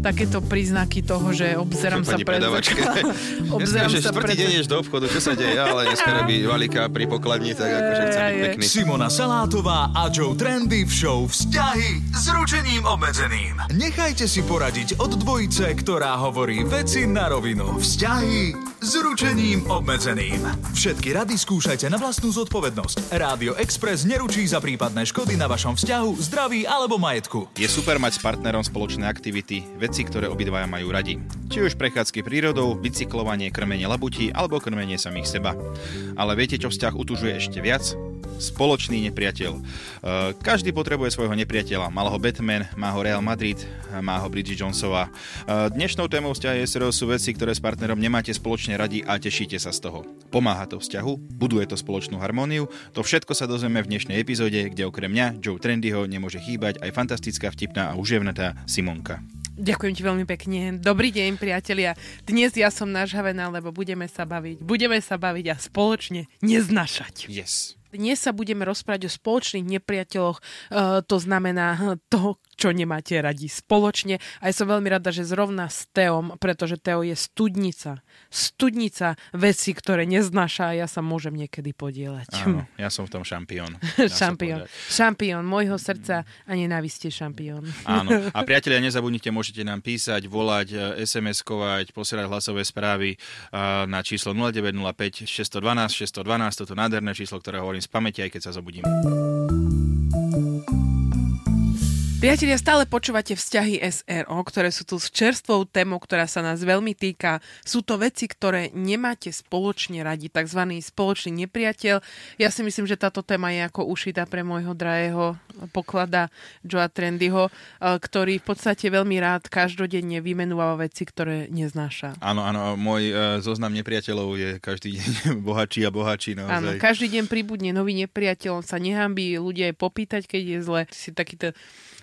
takéto príznaky toho, že obzerám sa pred obzerám sa pred deň do obchodu, čo sa deje, ale dneska robí valika pri pokladni, tak akože chce byť pekný. Simona Salátová a Joe Trendy v show Vzťahy s ručením obmedzeným. Nechajte si poradiť od dvojice, ktorá hovorí veci na rovinu. Vzťahy s ručením obmedzeným. Všetky rady skúšajte na vlastnú zodpovednosť. Rádio Express neručí za prípadné škody na vašom vzťahu, zdraví alebo majetku. Je super mať s partnerom spoločné aktivity, veci, ktoré obidvaja majú radi. Či už prechádzky prírodou, bicyklovanie, krmenie labutí alebo krmenie samých seba. Ale viete, čo vzťah utužuje ešte viac? Spoločný nepriateľ. E, Každý potrebuje svojho nepriateľa. Mal ho Batman, má ho Real Madrid, má ho Bridget Jonesova. E, Dnešnou témou vzťahy SRO sú veci, ktoré s partnerom nemáte spoločne radi a tešíte sa z toho. Pomáha to vzťahu, buduje to spoločnú harmóniu. To všetko sa dozvieme v dnešnej epizóde, kde okrem mňa, Joe Trendyho, nemôže chýbať aj fantastická, vtipná a uževnatá Simonka. Ďakujem ti veľmi pekne. Dobrý deň, priatelia. Dnes ja som nažhavená, lebo budeme sa baviť. Budeme sa baviť a spoločne neznašať. Yes. Dnes sa budeme rozprávať o spoločných nepriateľoch, e, to znamená to, čo nemáte radi spoločne. A ja som veľmi rada, že zrovna s Teom, pretože Teo je studnica. Studnica veci, ktoré neznáša a ja sa môžem niekedy podielať. Áno, ja som v tom šampión. šampión. Šampión môjho srdca a nenávistie šampión. Áno. A priatelia, nezabudnite, môžete nám písať, volať, e, SMS-kovať, posielať hlasové správy e, na číslo 0905 612 612, toto nádherné číslo, ktoré hovorím z pamäti, aj keď sa zobudím. Priatelia, stále počúvate vzťahy SRO, ktoré sú tu s čerstvou témou, ktorá sa nás veľmi týka. Sú to veci, ktoré nemáte spoločne radi, tzv. spoločný nepriateľ. Ja si myslím, že táto téma je ako ušita pre môjho drahého poklada Joa Trendyho, eh, ktorý v podstate veľmi rád každodenne vymenúva veci, ktoré neznáša. Áno, áno, môj e, zoznam nepriateľov je každý deň bohatší a bohatší Áno, naozaj. každý deň pribudne nový nepriateľ, on sa nehambí ľudia aj popýtať, keď je zle. Si takýto...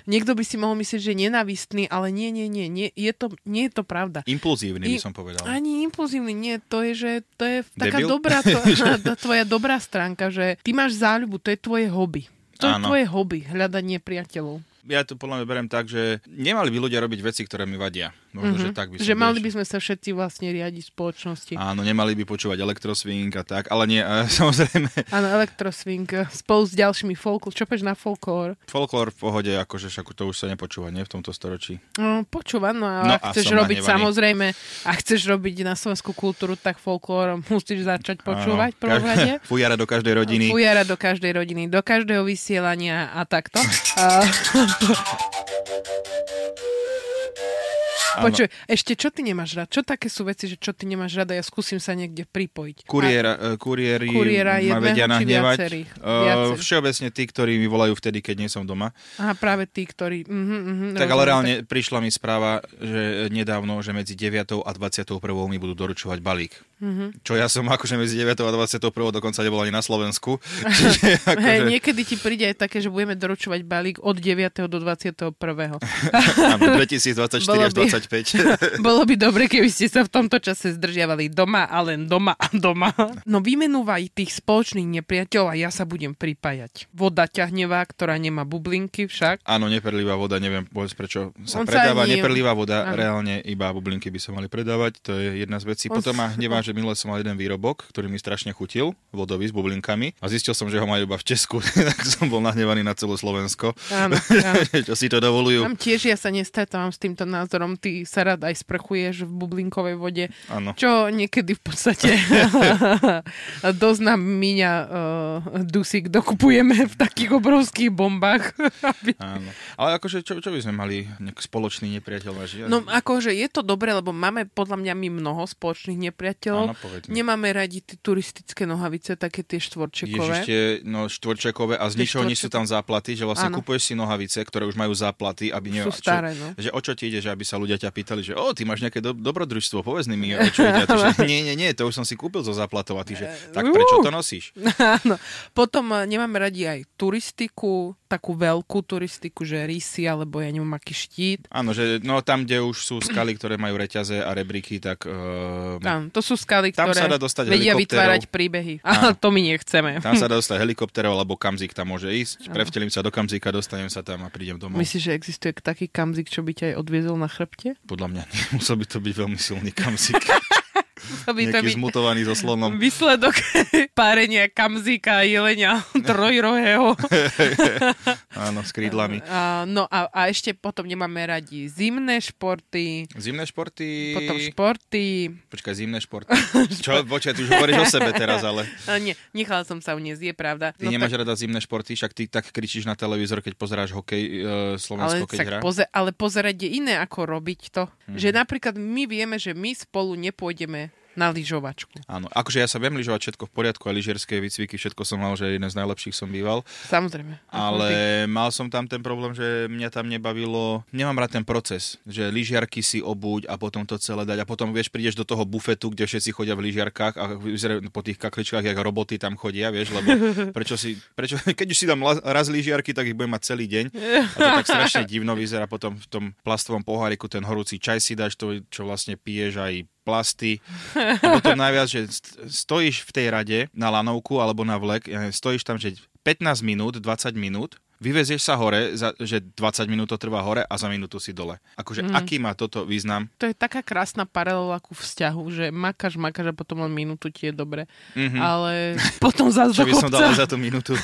Niekto by si mohol myslieť, že je nenávistný, ale nie, nie, nie, nie, je to, nie je to pravda. Impulzívny by som povedal. Ani impulzívny, nie, to je, že to je taká Debil? dobrá, to, tvoja dobrá stránka, že ty máš záľubu, to je tvoje hobby. To je Áno. tvoje hobby, hľadanie priateľov. Ja to podľa mňa berem tak, že nemali by ľudia robiť veci, ktoré mi vadia. Možno, že tak by som Mhm. Že mali by sme sa všetci vlastne riadiť spoločnosti. Áno, nemali by počúvať elektroswing a tak, ale nie, e, samozrejme, Áno, elektroswing eh, spolu s ďalšími folk, čo peš na folklór? folklór v pohode, akože však to už sa nepočúva, nie, v tomto storočí. No, počúvam, no a No ak chceš robiť nahnevaný. samozrejme, ak chceš robiť na slovenskú kultúru, tak folklór musíš začať počúvať prvom rade. Fujara do každej rodiny. Fujara do každej rodiny, do každého vysielania a takto. A, počuj, ešte čo ty nemáš rád? Čo také sú veci, že čo ty nemáš rada? Ja skúsim sa niekde pripojiť. Kuriéra, e, kuriéri Kuriéra ma vedia nahnevať. viacerých? E, Viacerých. všeobecne tí, ktorí mi volajú vtedy, keď nie som doma. Aha, práve tí, ktorí... Uh-huh, uh-huh, Tak ale reálne prišla mi správa, že nedávno, že medzi 9. a 21. mi budú doručovať balík. Mhm. Čo ja som akože medzi 9. a 21. dokonca nebol ani na Slovensku. Čiže akože, niekedy ti príde aj také, že budeme doručovať balík od 9. do 21. áno, 2024 Bolo až by- 25. Bolo by dobre, keby ste sa v tomto čase zdržiavali doma a len doma a doma. No vymenúvaj tých spoločných nepriateľov a ja sa budem pripájať. Voda ťahnevá, ktorá nemá bublinky však. Áno, neperlivá voda, neviem povedz, prečo sa On sa predáva ani- neperlivá voda, Áno. reálne iba bublinky by sa mali predávať, to je jedna z vecí. On Potom sa- ma hnevá, že minule som mal jeden výrobok, ktorý mi strašne chutil, vodový s bublinkami a zistil som, že ho majú iba v Česku, tak som bol nahnevaný na celé Slovensko. Áno, áno. čo si to dovolujú. Tam tiež ja sa nestretávam s týmto názorom. Ty sa rád aj sprchuješ v bublinkovej vode, Áno. čo niekedy v podstate dosť nám míňa uh, dusík, dokupujeme v takých obrovských bombách. aby- Áno. Ale akože, čo, čo by sme mali nejak spoločný nepriateľ? Ja- No akože je to dobré, lebo máme podľa mňa my mnoho spoločných nepriateľov. Áno. Nemáme radi tie turistické nohavice, také tie štvorčekové. Ježiš, tie no, štvorčekové a z ničoho nič sú tam záplaty, že vlastne Áno. kupuješ si nohavice, ktoré už majú záplaty, aby ne, Sú staré, no. Že o čo ti ide, že aby sa ľudia ťa pýtali, že o, ty máš nejaké do, dobrodružstvo, povedz mi, čo ide. Ty, že, nie, nie, nie, to už som si kúpil zo záplatov a ty, že tak prečo to nosíš? Áno. Potom eh, nemáme radi aj turistiku, takú veľkú turistiku, že rysy, alebo ja neviem, aký štít. Áno, že no tam, kde už sú skaly, ktoré majú reťaze a rebríky, tak... Uh, tam, to sú skaly, tam ktoré sa dá dostať vedia vytvárať príbehy. A to my nechceme. Tam sa dá dostať helikopterov, alebo kamzik tam môže ísť. Prevtelím sa do kamzika, dostanem sa tam a prídem domov. Myslíš, že existuje taký kamzik, čo by ťa aj odviezol na chrbte? Podľa mňa musel by to byť veľmi silný kamzik. by to Nejaký zmutovaný so slonom. Výsledok párenia kamzíka jelenia trojrohého. Áno, s krídlami. A, no a, a ešte potom nemáme radi zimné športy. Zimné športy? Potom športy. Počkaj, zimné športy. Čo? Počkaj, ty už hovoríš o sebe teraz, ale... A nie, nechala som sa uniesť, je pravda. Ty no, nemáš tak... rada zimné športy, však ty tak kričíš na televízor, keď pozeráš hokej uh, Slovensko, ale, keď hrá. Poze- ale pozerať je iné, ako robiť to. Hmm. Že napríklad my vieme, že my spolu nepôjdeme na lyžovačku. Áno, akože ja sa viem lyžovať všetko v poriadku, a lyžerské výcviky, všetko som mal, že jeden z najlepších som býval. Samozrejme. Ale mal som tam ten problém, že mňa tam nebavilo, nemám rád ten proces, že lyžiarky si obuť a potom to celé dať a potom vieš, prídeš do toho bufetu, kde všetci chodia v lyžiarkách a po tých kakličkách, jak roboty tam chodia, vieš, lebo prečo si, prečo, keď už si dám raz lyžiarky, tak ich budem mať celý deň a to tak strašne divno vyzerá potom v tom plastovom poháriku ten horúci čaj si dáš, to, čo vlastne piješ aj plasty. A potom najviac, že stojíš v tej rade na lanovku alebo na vlek, stojíš tam, že 15 minút, 20 minút vyvezieš sa hore, za, že 20 minút to trvá hore a za minútu si dole. Akože mm. aký má toto význam? To je taká krásna paralela ku vzťahu, že makáš, makáš a potom len minútu ti je dobre. Mm-hmm. Ale potom zase Čo by som dal za tú minútu?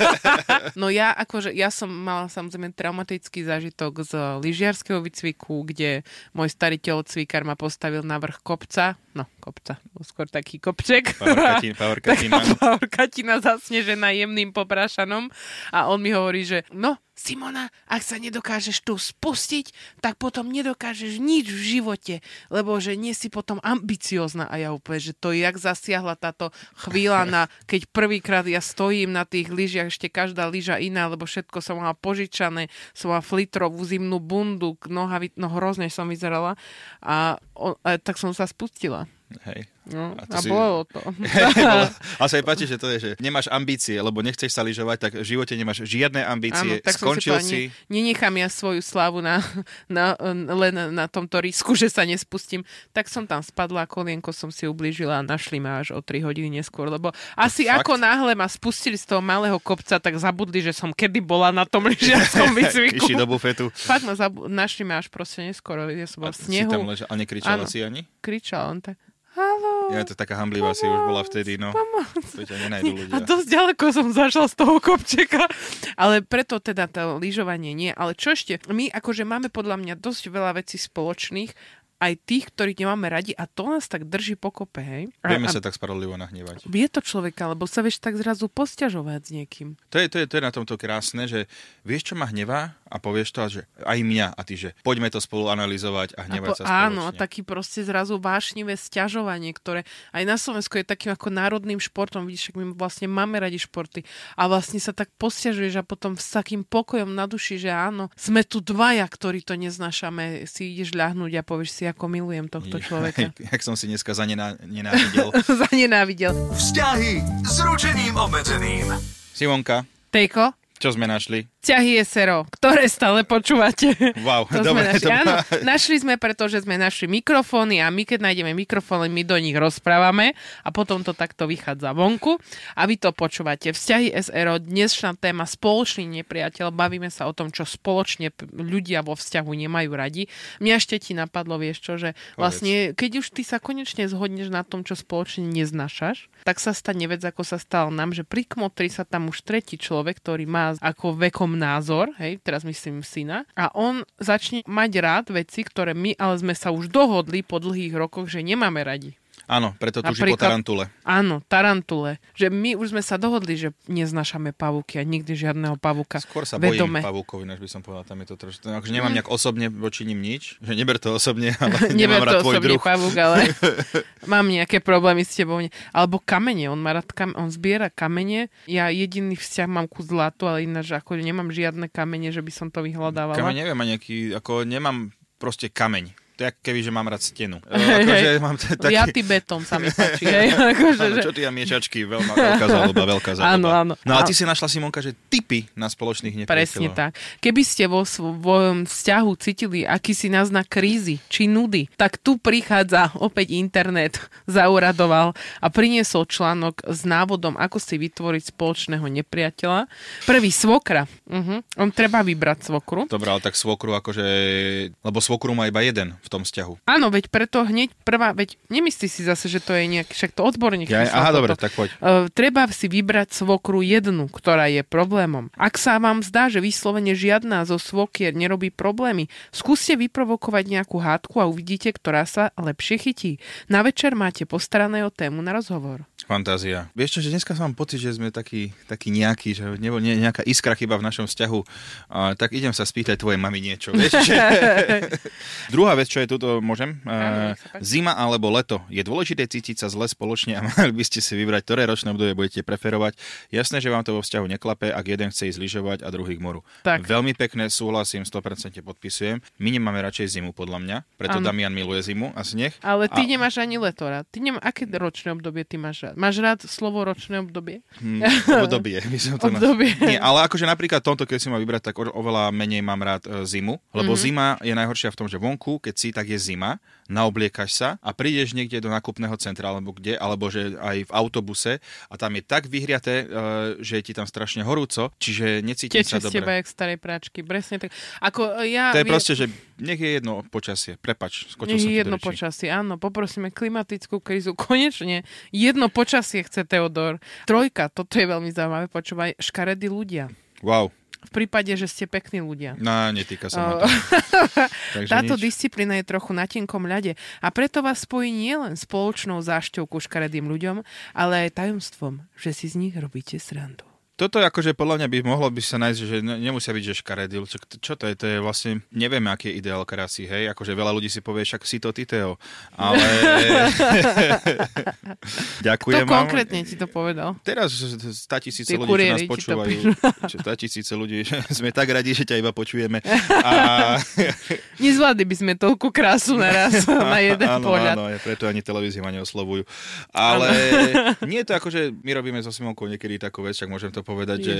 no ja akože, ja som mala samozrejme traumatický zážitok z lyžiarského výcviku, kde môj starý telocvikár ma postavil na vrch kopca, no kopca, skôr taký kopček. Powerkatina, powerkatina. powerkatina zasnežená jemným poprášanom a on mi ho hovorí, že no, Simona, ak sa nedokážeš tu spustiť, tak potom nedokážeš nič v živote, lebo že nie si potom ambiciozna. A ja úplne, že to jak zasiahla táto chvíľa na, keď prvýkrát ja stojím na tých lyžiach, ešte každá lyža iná, lebo všetko som mala požičané, som mala flitrovú zimnú bundu, noha, no hrozne som vyzerala a, a tak som sa spustila. Hej. No, a, to a si... bolo to. a sa jej páči, že to je, že nemáš ambície, lebo nechceš sa lyžovať, tak v živote nemáš žiadne ambície, Áno, tak skončil si... si... Nenechám ja svoju slavu na, na, len na tomto risku, že sa nespustím. Tak som tam spadla, kolienko som si ublížila a našli ma až o 3 hodiny neskôr, lebo asi Fakt? ako náhle ma spustili z toho malého kopca, tak zabudli, že som kedy bola na tom lyžiackom výcviku. Išli do bufetu. Fakt ma zabu- našli ma až proste neskoro, ja som bola v snehu. Si tam ležal, a nekričala si ani? Kričal on tak. Halo. Ja to taká hamblivá si už bola vtedy, no. To ťa nenajdu ľudia. A dosť ďaleko som zašla z toho kopčeka. Ale preto teda to lyžovanie nie. Ale čo ešte? My akože máme podľa mňa dosť veľa vecí spoločných aj tých, ktorých nemáme radi a to nás tak drží pokope, hej? Vieme a, sa tak spravodlivo nahnevať. Vie to človeka, lebo sa vieš tak zrazu posťažovať s niekým. To je, to, je, to je na tomto krásne, že vieš, čo ma hnevá a povieš to, že aj mňa a ty, že poďme to spolu analyzovať a hnevať a po, sa spoločne. Áno, taký proste zrazu vášnivé sťažovanie, ktoré aj na Slovensku je takým ako národným športom, vidíš, my vlastne máme radi športy a vlastne sa tak posťažuješ a potom s takým pokojom na duši, že áno, sme tu dvaja, ktorí to neznášame, si ideš ľahnúť a povieš si, ako milujem tohto človeka. Jak som si dneska zanenávidel. zanenávidel. Vzťahy s ručením obmedzeným. Simonka. Tejko. Čo sme našli? Ťahy SRO, ktoré stále počúvate. Wow, to dobre. Sme našli. To... Áno, našli sme, pretože sme našli mikrofóny a my keď nájdeme mikrofóny, my do nich rozprávame a potom to takto vychádza vonku a vy to počúvate. Vzťahy SRO, dnešná téma spoločný nepriateľ, bavíme sa o tom, čo spoločne ľudia vo vzťahu nemajú radi. Mňa ešte ti napadlo, vieš čo, že vlastne, keď už ty sa konečne zhodneš na tom, čo spoločne neznášaš, tak sa stane vec, ako sa stalo nám, že pri kmotri sa tam už tretí človek, ktorý má ako vekom názor, hej, teraz myslím syna, a on začne mať rád veci, ktoré my ale sme sa už dohodli po dlhých rokoch, že nemáme radi. Áno, preto túži po tarantule. Áno, tarantule. Že my už sme sa dohodli, že neznášame pavúky a nikdy žiadneho pavúka. Skôr sa vedome. bojím pavúkov, než by som povedal, tam je to trošku... Akože nemám nejak osobne voči ním nič, že neber to osobne, ale nemám rád tvoj druh. pavúk, ale mám nejaké problémy s tebou. Alebo kamene, on má rád kam... on zbiera kamene. Ja jediný vzťah mám ku zlatu, ale ináč ako nemám žiadne kamene, že by som to vyhľadávala. Kamene neviem, nejaký, ako nemám proste kameň to je keby, že mám rád stenu. Akože mám t- taký... Ja ty betón sa mi páči. Hej. Akože, že... Čo ty a miešačky, veľmi veľká záľuba, veľká záľuba. Áno, áno. No a ty si našla, Simonka, že typy na spoločných nepriateľov. Presne tak. Keby ste vo svojom vzťahu cítili akýsi náznak krízy či nudy, tak tu prichádza opäť internet, zauradoval a priniesol článok s návodom, ako si vytvoriť spoločného nepriateľa. Prvý svokra. Uh-huh. On treba vybrať svokru. Dobre, ale tak svokru akože... Lebo svokru má iba jeden v tom vzťahu. Áno, veď preto hneď prvá, veď nemyslí si zase, že to je nejak, však to odborník. Ja, aha, dobre, tak poď. Uh, treba si vybrať svokru jednu, ktorá je problémom. Ak sa vám zdá, že vyslovene žiadna zo svokier nerobí problémy, skúste vyprovokovať nejakú hádku a uvidíte, ktorá sa lepšie chytí. Na večer máte postarané o tému na rozhovor. Fantázia. Vieš čo, že dneska mám pocit, že sme takí, takí nejakí, že nebol nie, nejaká iskra chyba v našom vzťahu, uh, tak idem sa spýtať tvojej mami niečo. Vieš, že... Druhá vec, čo je tuto, môžem? Uh, zima alebo leto. Je dôležité cítiť sa zle spoločne a mali by ste si vybrať, ktoré ročné obdobie budete preferovať. Jasné, že vám to vo vzťahu neklape, ak jeden chce ísť lyžovať a druhý k moru. Tak. Veľmi pekné, súhlasím, 100% podpisujem. My nemáme radšej zimu, podľa mňa, preto ano. Damian miluje zimu a sneh. Ale ty a... nemáš ani leto rád. Ty nem... Aké ročné obdobie ty máš rád? Máš rád slovo ročné obdobie? Hmm, obdobie, by som to obdobie. Na... Nie, ale akože napríklad tomto, keď si ma vybrať, tak oveľa menej mám rád e, zimu, lebo mm-hmm. zima je najhoršia v tom, že vonku, keď si, tak je zima, naobliekaš sa a prídeš niekde do nakupného centra alebo kde, alebo že aj v autobuse a tam je tak vyhriaté, e, že je ti tam strašne horúco, čiže necítim Teče sa dobre. z teba jak starej práčky, presne tak. Ako ja, to je vie... proste, že nech je jedno počasie, prepač, skočil nech som je jedno počasie, áno, poprosíme klimatickú krízu, konečne jedno počasie chce Teodor. Trojka, toto je veľmi zaujímavé, počúvaj, škaredí ľudia. Wow. V prípade, že ste pekní ľudia. No, netýka sa ma to. Táto nič. disciplína je trochu na tenkom ľade a preto vás spojí nielen spoločnou zášťou ku škaredým ľuďom, ale aj tajomstvom, že si z nich robíte srandu toto akože podľa mňa by mohlo by sa nájsť, že nemusia byť, že škaredý. Čo, čo to je? To je vlastne, nevieme, aký je ideál krásy, hej? Akože veľa ľudí si povie, však si to ty, Teo. Ale... Ďakujem Kto konkrétne ti to povedal? Teraz 100 tisíce ľudí, čo nás počúvajú. 100 tisíce ľudí, sme tak radi, že ťa iba počujeme. A... Nezvládli by sme toľku krásu naraz na jeden áno, pohľad. Áno, preto ani televízie ma neoslovujú. Ale nie je to ako, že my robíme so Simonkou niekedy takú vec, však môžem to povedať, že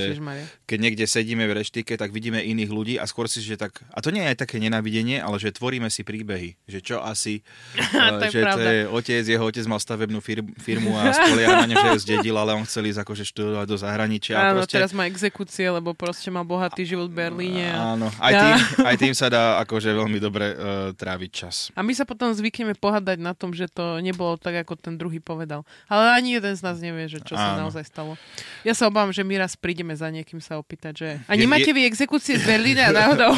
keď niekde sedíme v reštike, tak vidíme iných ľudí a skôr si, že tak, a to nie je aj také nenávidenie, ale že tvoríme si príbehy, že čo asi, to že to je otec, jeho otec mal stavebnú firmu a spolia na ňa, že ju zdedil, ale on chcel ísť akože študovať do zahraničia. Áno, proste... teraz má exekúcie, lebo proste má bohatý život v Berlíne. A... Áno, aj tým, aj tým sa dá akože veľmi dobre uh, tráviť čas. A my sa potom zvykneme pohádať na tom, že to nebolo tak, ako ten druhý povedal. Ale ani jeden z nás nevie, že čo Áno. sa naozaj stalo. Ja sa obávam, že my raz prídeme za niekým sa opýtať, že... A nemáte vy exekúcie z Berlína náhodou?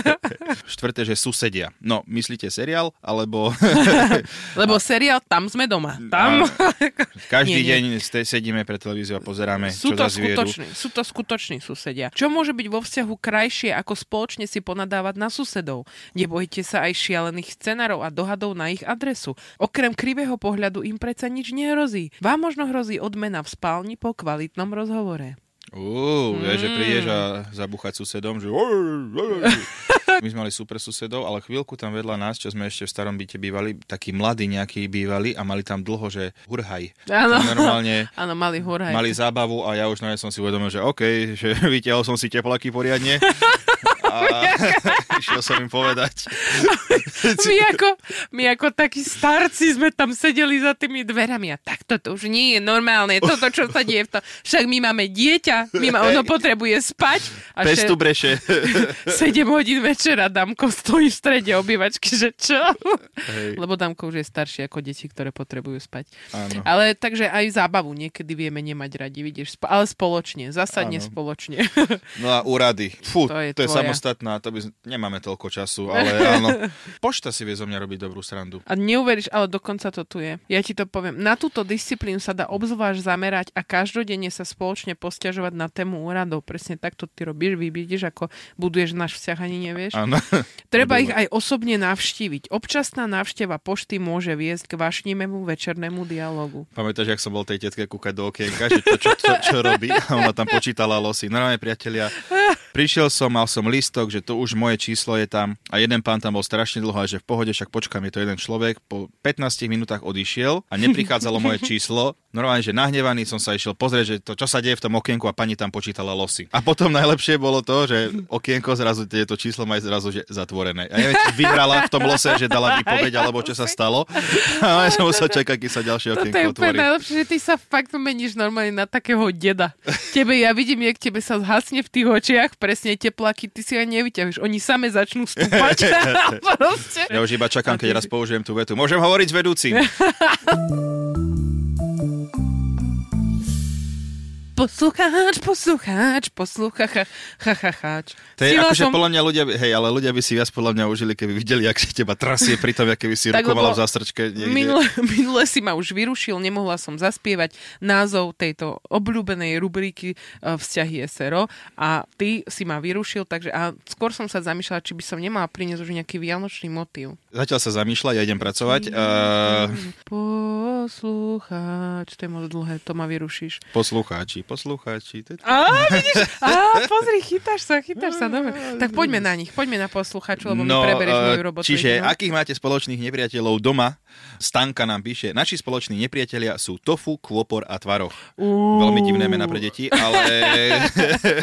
Štvrté, že susedia. No, myslíte seriál, alebo... Lebo seriál, tam sme doma. Tam... Každý nie, deň nie. sedíme pred televíziou a pozeráme, sú čo to skutoční, Sú to skutoční susedia. Čo môže byť vo vzťahu krajšie, ako spoločne si ponadávať na susedov? Nebojte sa aj šialených scenárov a dohadov na ich adresu. Okrem krivého pohľadu im predsa nič nehrozí. Vám možno hrozí odmena v spálni po kvalitnom rozhovore. Uú, mm. že prídeš a zabuchať susedom, že... My sme mali super susedov, ale chvíľku tam vedľa nás, čo sme ešte v starom byte bývali, takí mladí nejakí bývali a mali tam dlho, že hurhaj. Áno, normálne áno, mali hurhaj. Mali zábavu a ja už na som si uvedomil, že OK, že vytiahol som si teplaky poriadne a išiel som im povedať. my, ako, my ako takí starci sme tam sedeli za tými dverami a takto to už nie je normálne. Toto, čo sa deje v to. Však my máme dieťa, my má, ono potrebuje spať. A Pes tu breše. 7 hodín večera Damko stojí v strede obývačky, že čo? Hej. Lebo Damko už je starší ako deti, ktoré potrebujú spať. Áno. Ale takže aj zábavu niekedy vieme nemať radi, vidíš, ale spoločne, zasadne spoločne. No a úrady. Fú, to je, to je samostatná, to by, nemáme toľko času, ale áno. Pošta si vie zo mňa robiť dobrú srandu. A neuveríš, ale dokonca to tu je. Ja ti to poviem. Na túto disciplínu sa dá obzvlášť zamerať a každodenne sa spoločne posťažovať na tému úradov. Presne takto ty robíš, vy vidíš, ako buduješ náš vzťah, ani nevieš. Áno. Treba ich aj osobne navštíviť. Občasná návšteva pošty môže viesť k vášnivému večernému dialogu. Pamätáš, ak som bol tej tetke kúkať do okienka, že to, čo, čo, čo robí? A ona tam počítala losy. Normálne, priatelia, prišiel som, mal som list TikTok, že to už moje číslo je tam a jeden pán tam bol strašne dlho a že v pohode, však počkám, je to jeden človek, po 15 minútach odišiel a neprichádzalo moje číslo. Normálne, že nahnevaný som sa išiel pozrieť, že to, čo sa deje v tom okienku a pani tam počítala losy. A potom najlepšie bolo to, že okienko zrazu tieto číslo má zrazu že zatvorené. A neviem, či vyhrala v tom lose, že dala výpoveď, alebo čo sa stalo. A ja som musel čakať, kým sa ďalšie okienko To je úplne otvorí. najlepšie, že ty sa fakt meníš normálne na takého deda. Tebe, ja vidím, jak tebe sa zhasne v tých očiach, presne teplaky, ty si aj nevyťahuješ. Oni same začnú stúpať. Ja už iba čakám, keď raz použijem tú vetu. Môžem hovoriť s vedúcim. Poslucháč, poslucháč, poslucháč. To je akože podľa mňa ľudia, hej, ale ľudia by si viac podľa mňa užili, keby videli, ak sa teba trasie pri tom, aké by si lebo v zástrčke niekde. Minule, minule si ma už vyrušil, nemohla som zaspievať názov tejto obľúbenej rubriky e, Vzťahy SRO a ty si ma vyrušil, takže a skôr som sa zamýšľala, či by som nemala priniesť už nejaký vianočný motív. Zatiaľ sa zamýšľa, ja idem pracovať. Uh, Poslucháč, to je moc dlhé, to ma vyrušíš. poslucháči, poslucháči. Á, vidíš? Á, pozri, chytáš sa, chytáš sa, dobre. Tak poďme na nich, poďme na poslucháčov, lebo mi preberieš eh, moju robotu. Čiže jedinou. akých máte spoločných nepriateľov doma? Stanka nám píše, naši spoloční nepriatelia sú tofu, kôpor a tvaroch. Uú. Veľmi divné mena pre deti, ale...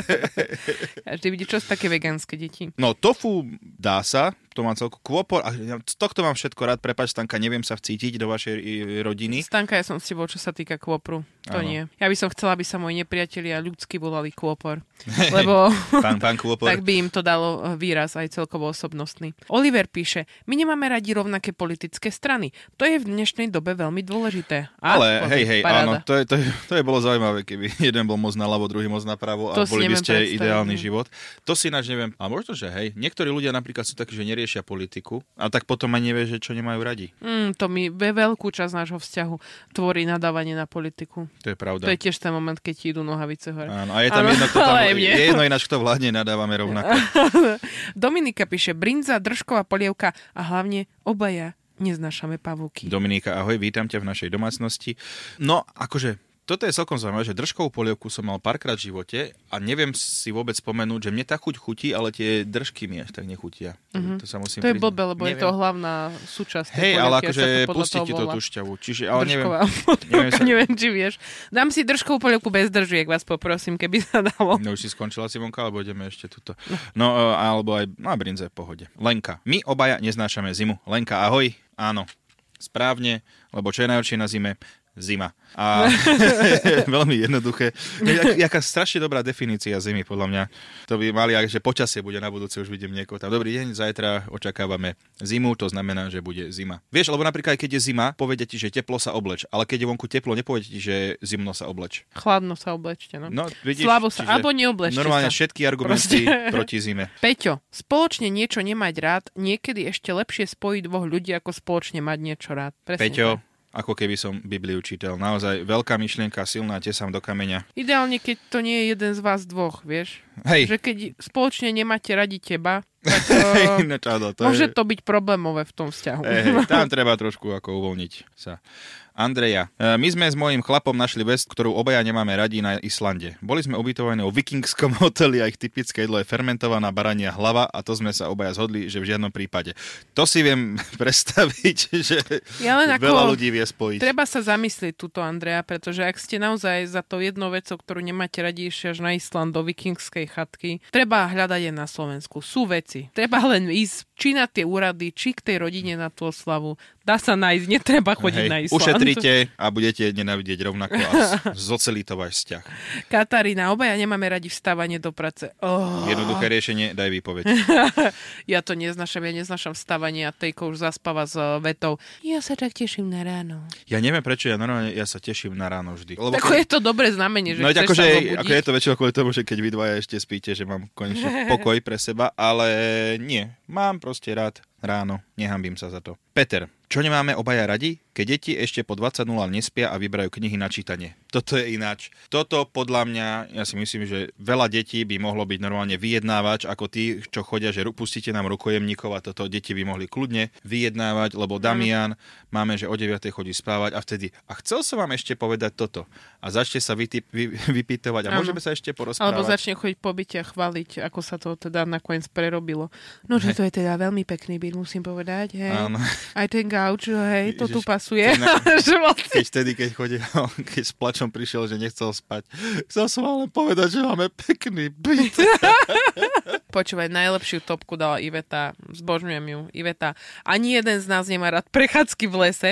Každý vidí, čo sú také vegánske deti. No tofu dá sa, to mám celko kôpor a ja z tohto mám všetko rád, prepač Stanka, neviem sa vcítiť do vašej i, rodiny. Stanka, ja som s tebou, čo sa týka kôpru. To Áno. nie. Ja by som chcela, aby sa moji nepriatelia ľudsky volali kôpor. Lebo Pán, pán kôpor. tak by im to dalo eh, výraz aj celkovo osobnostný. Oliver píše, my nemáme radi rovnaké politické strany. To je v dnešnej dobe veľmi dôležité. A, Ale pozri, hej, hej, paráda. áno, to je, to, je, to je bolo zaujímavé, keby jeden bol moc naľavo, druhý moc napravo a To boli by ste predstaviť, ideálny no. život. To si ináč neviem, a možno, že hej, niektorí ľudia napríklad sú takí, že neriešia politiku, a tak potom ani nevie, že čo nemajú radi. Mm, to mi ve veľkú časť nášho vzťahu tvorí nadávanie na politiku. To je pravda. To je tiež ten moment, keď ti idú nohavice hore. Áno, a je tam jedno, kto tam, aj je jedno ináč, kto vládne, nadávame rovnako. Dominika píše, brinza, držková polievka a hlavne obaja neznášame pavúky. Dominika, ahoj, vítam ťa v našej domácnosti. No, akože, toto je celkom zaujímavé, že držkovú polievku som mal párkrát v živote a neviem si vôbec spomenúť, že mne tá chuť chutí, ale tie držky mi až tak nechutia. Mm-hmm. To sa musím. To je priznať. blbé, lebo je Neviem. to hlavná súčasť. Hej, ale polievky, akože až sa to pustí ti to tú šťavu. Čiže, ale neviem, Držková neviem polievka, sa- neviem, či vieš. Dám si držkovú polievku bez držiek, vás poprosím, keby sa dalo. No už si skončila Simonka, alebo ideme ešte tuto. No, e, alebo aj, no a brinze v pohode. Lenka, my obaja neznášame zimu. Lenka, ahoj. Áno, správne, lebo čo je najhoršie na zime? Zima. A veľmi jednoduché. Jak, jaká strašne dobrá definícia zimy, podľa mňa. To by mali, že počasie bude na budúce, už vidím niekoho tam. Dobrý deň, zajtra očakávame zimu, to znamená, že bude zima. Vieš, lebo napríklad, keď je zima, povedia ti, že teplo sa obleč, ale keď je vonku teplo, nepovedia ti, že zimno sa obleč. Chladno sa oblečte, no. No, vidíš, Slabo sa, alebo neoblečte Normálne sa. všetky argumenty Proste. proti zime. Peťo, spoločne niečo nemať rád, niekedy ešte lepšie spojiť dvoch ľudí, ako spoločne mať niečo rád. Presne Peťo, tak. Ako keby som Bibliu čítal. Naozaj veľká myšlienka, silná, tesám do kameňa. Ideálne, keď to nie je jeden z vás dvoch, vieš. Hej, Že keď spoločne nemáte radi teba, tak uh, to môže je... to byť problémové v tom vzťahu. Hej, tam treba trošku ako uvoľniť sa. Andreja, e, my sme s mojím chlapom našli vec, ktorú obaja nemáme radi na Islande. Boli sme ubytovaní o vikingskom hoteli a ich typické jedlo je fermentovaná barania hlava a to sme sa obaja zhodli, že v žiadnom prípade. To si viem predstaviť, že Ja len ako- veľa ľudí vie spojiť. Treba sa zamyslieť túto, Andrea, pretože ak ste naozaj za to jednou vecou, ktorú nemáte radi až na Island do vikingskej chatky, treba hľadať aj na Slovensku. Sú veci. Treba len ísť či na tie úrady, či k tej rodine na tú oslavu. Dá sa nájsť, netreba chodiť Hej, na Island. ušetrite a budete nenávidieť rovnako a zocelí to váš vzťah. Katarína, obaja nemáme radi vstávanie do práce. Oh, Jednoduché riešenie, daj výpoveď. ja to neznašam, ja neznašam vstávanie a Tejko už zaspáva s uh, vetou. Ja sa tak teším na ráno. Ja neviem prečo, ja normálne ja sa teším na ráno vždy. Lebo Tako je to dobré znamenie, že No chceš akože, ako je to väčšinou kvôli tomu, že keď vy dvaja ešte spíte, že mám konečne pokoj pre seba, ale nie. Mám proste rád ráno, nehambím sa za to. Peter, čo nemáme obaja radi? Keď deti ešte po 20.00 nespia a vyberajú knihy na čítanie. Toto je ináč. Toto podľa mňa, ja si myslím, že veľa detí by mohlo byť normálne vyjednávač, ako tí, čo chodia, že pustíte nám rukojemníkov a toto deti by mohli kľudne vyjednávať, lebo Damian máme, že o 9. chodí spávať a vtedy, a chcel som vám ešte povedať toto. A začne sa vytip, vy, vypýtovať a ano. môžeme sa ešte porozprávať. Alebo začne chodiť po byte a chváliť, ako sa to teda nakoniec prerobilo. No, že to je teda veľmi pekný byt, musím povedať. Hej. Aj ten gauč, hej, to Ježiš, tu pasuje. keď vtedy, keď chodil, keď s plačom prišiel, že nechcel spať. Chcel som ale povedať, že máme pekný byt. Počúvaj, najlepšiu topku dala Iveta, zbožňujem ju, Iveta. Ani jeden z nás nemá rád prechádzky v lese,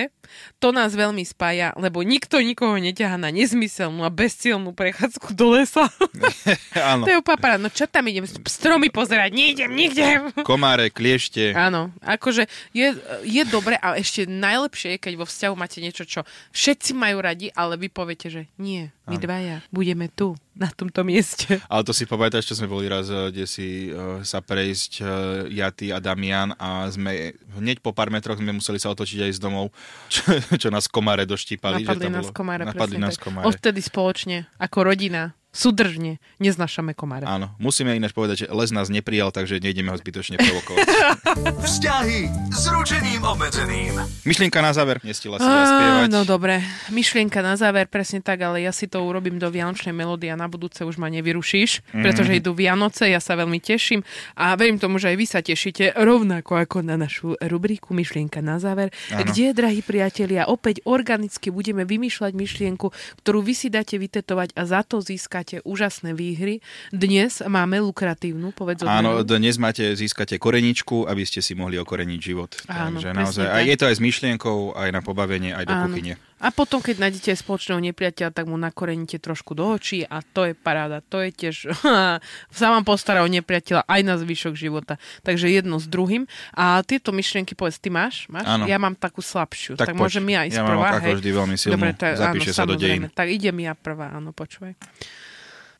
to nás veľmi spája, lebo nikto nikoho neťaha na nezmyselnú a bezcielnú prechádzku do lesa. Áno. to je upapara, no čo tam idem, stromy pozerať, nejdem nikde. Komáre, kliešte. Áno, akože je, je dobre a ešte najlepšie je, keď vo vzťahu máte niečo, čo všetci majú radi, ale vy poviete, že nie, my dvaja budeme tu na tomto mieste. Ale to si pamätáš, čo sme boli raz, eh, kde si uh, sa prejsť uh, Jaty a Damian a sme hneď po pár metroch sme museli sa otočiť aj z domov, čo, čo nás komáre doštípali. Napadli že nás bolo, komáre, napadli nás komáre. Odtedy spoločne, ako rodina, súdržne neznášame komáre. Áno, musíme ináč povedať, že les nás neprijal, takže nejdeme ho zbytočne provokovať. Vzťahy s ručením obmedzeným. Myšlienka na záver, nestila sa spievať. No dobre, myšlienka na záver, presne tak, ale ja si to urobím do Vianočnej melódie a na budúce už ma nevyrušíš, mm-hmm. pretože idú Vianoce, ja sa veľmi teším a verím tomu, že aj vy sa tešíte rovnako ako na našu rubriku Myšlienka na záver, ano. kde, drahí priatelia, opäť organicky budeme vymýšľať myšlienku, ktorú vy si dáte vytetovať a za to získať získate úžasné výhry. Dnes máme lukratívnu, povedz Áno, dnes máte, získate koreničku, aby ste si mohli okoreniť život. Áno, Takže naozaj, tak. je to aj s myšlienkou, aj na pobavenie, aj do Áno. kuchyne. A potom, keď nájdete spoločného nepriateľa, tak mu nakoreníte trošku do očí a to je paráda. To je tiež sa vám postará o nepriateľa aj na zvyšok života. Takže jedno s druhým. A tieto myšlienky, povedz, ty máš? máš? Áno. Ja mám takú slabšiu. Tak, tak môžem ja ísť ja prvá. Ja mám vždy veľmi silnú. Dobre, tak, Zapíše áno, sa do dejín. Tak idem ja prvá, áno, počúvaj.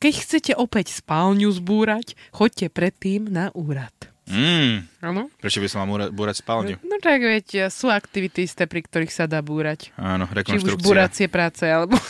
Keď chcete opäť spálňu zbúrať, choďte predtým na úrad. Mm. Áno? Prečo by som mal búrať spálňu? No, no tak viete, sú aktivity isté, pri ktorých sa dá búrať. Áno, rekonštrukcia. Či už búracie práce, alebo...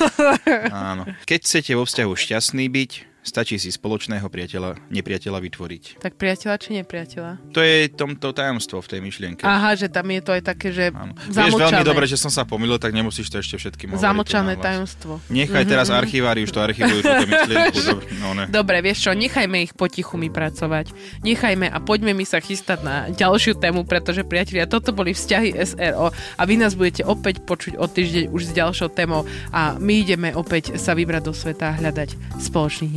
Áno. Keď chcete vo vzťahu šťastný byť, Stačí si spoločného priateľa, nepriateľa vytvoriť. Tak priateľa či nepriateľa? To je tomto tajomstvo v tej myšlienke. Aha, že tam je to aj také, že Áno. Vieš veľmi dobre, že som sa pomýlil, tak nemusíš to ešte všetkým hovoriť. Zamočané tajomstvo. Nechaj mm-hmm. teraz mhm. archivári, už to archivujú túto myšlienku. Dobre, no ne. dobre, vieš čo, nechajme ich potichu mi pracovať. Nechajme a poďme mi sa chystať na ďalšiu tému, pretože priatelia, toto boli vzťahy SRO a vy nás budete opäť počuť o týždeň už s ďalšou témou a my ideme opäť sa vybrať do sveta a hľadať spoločných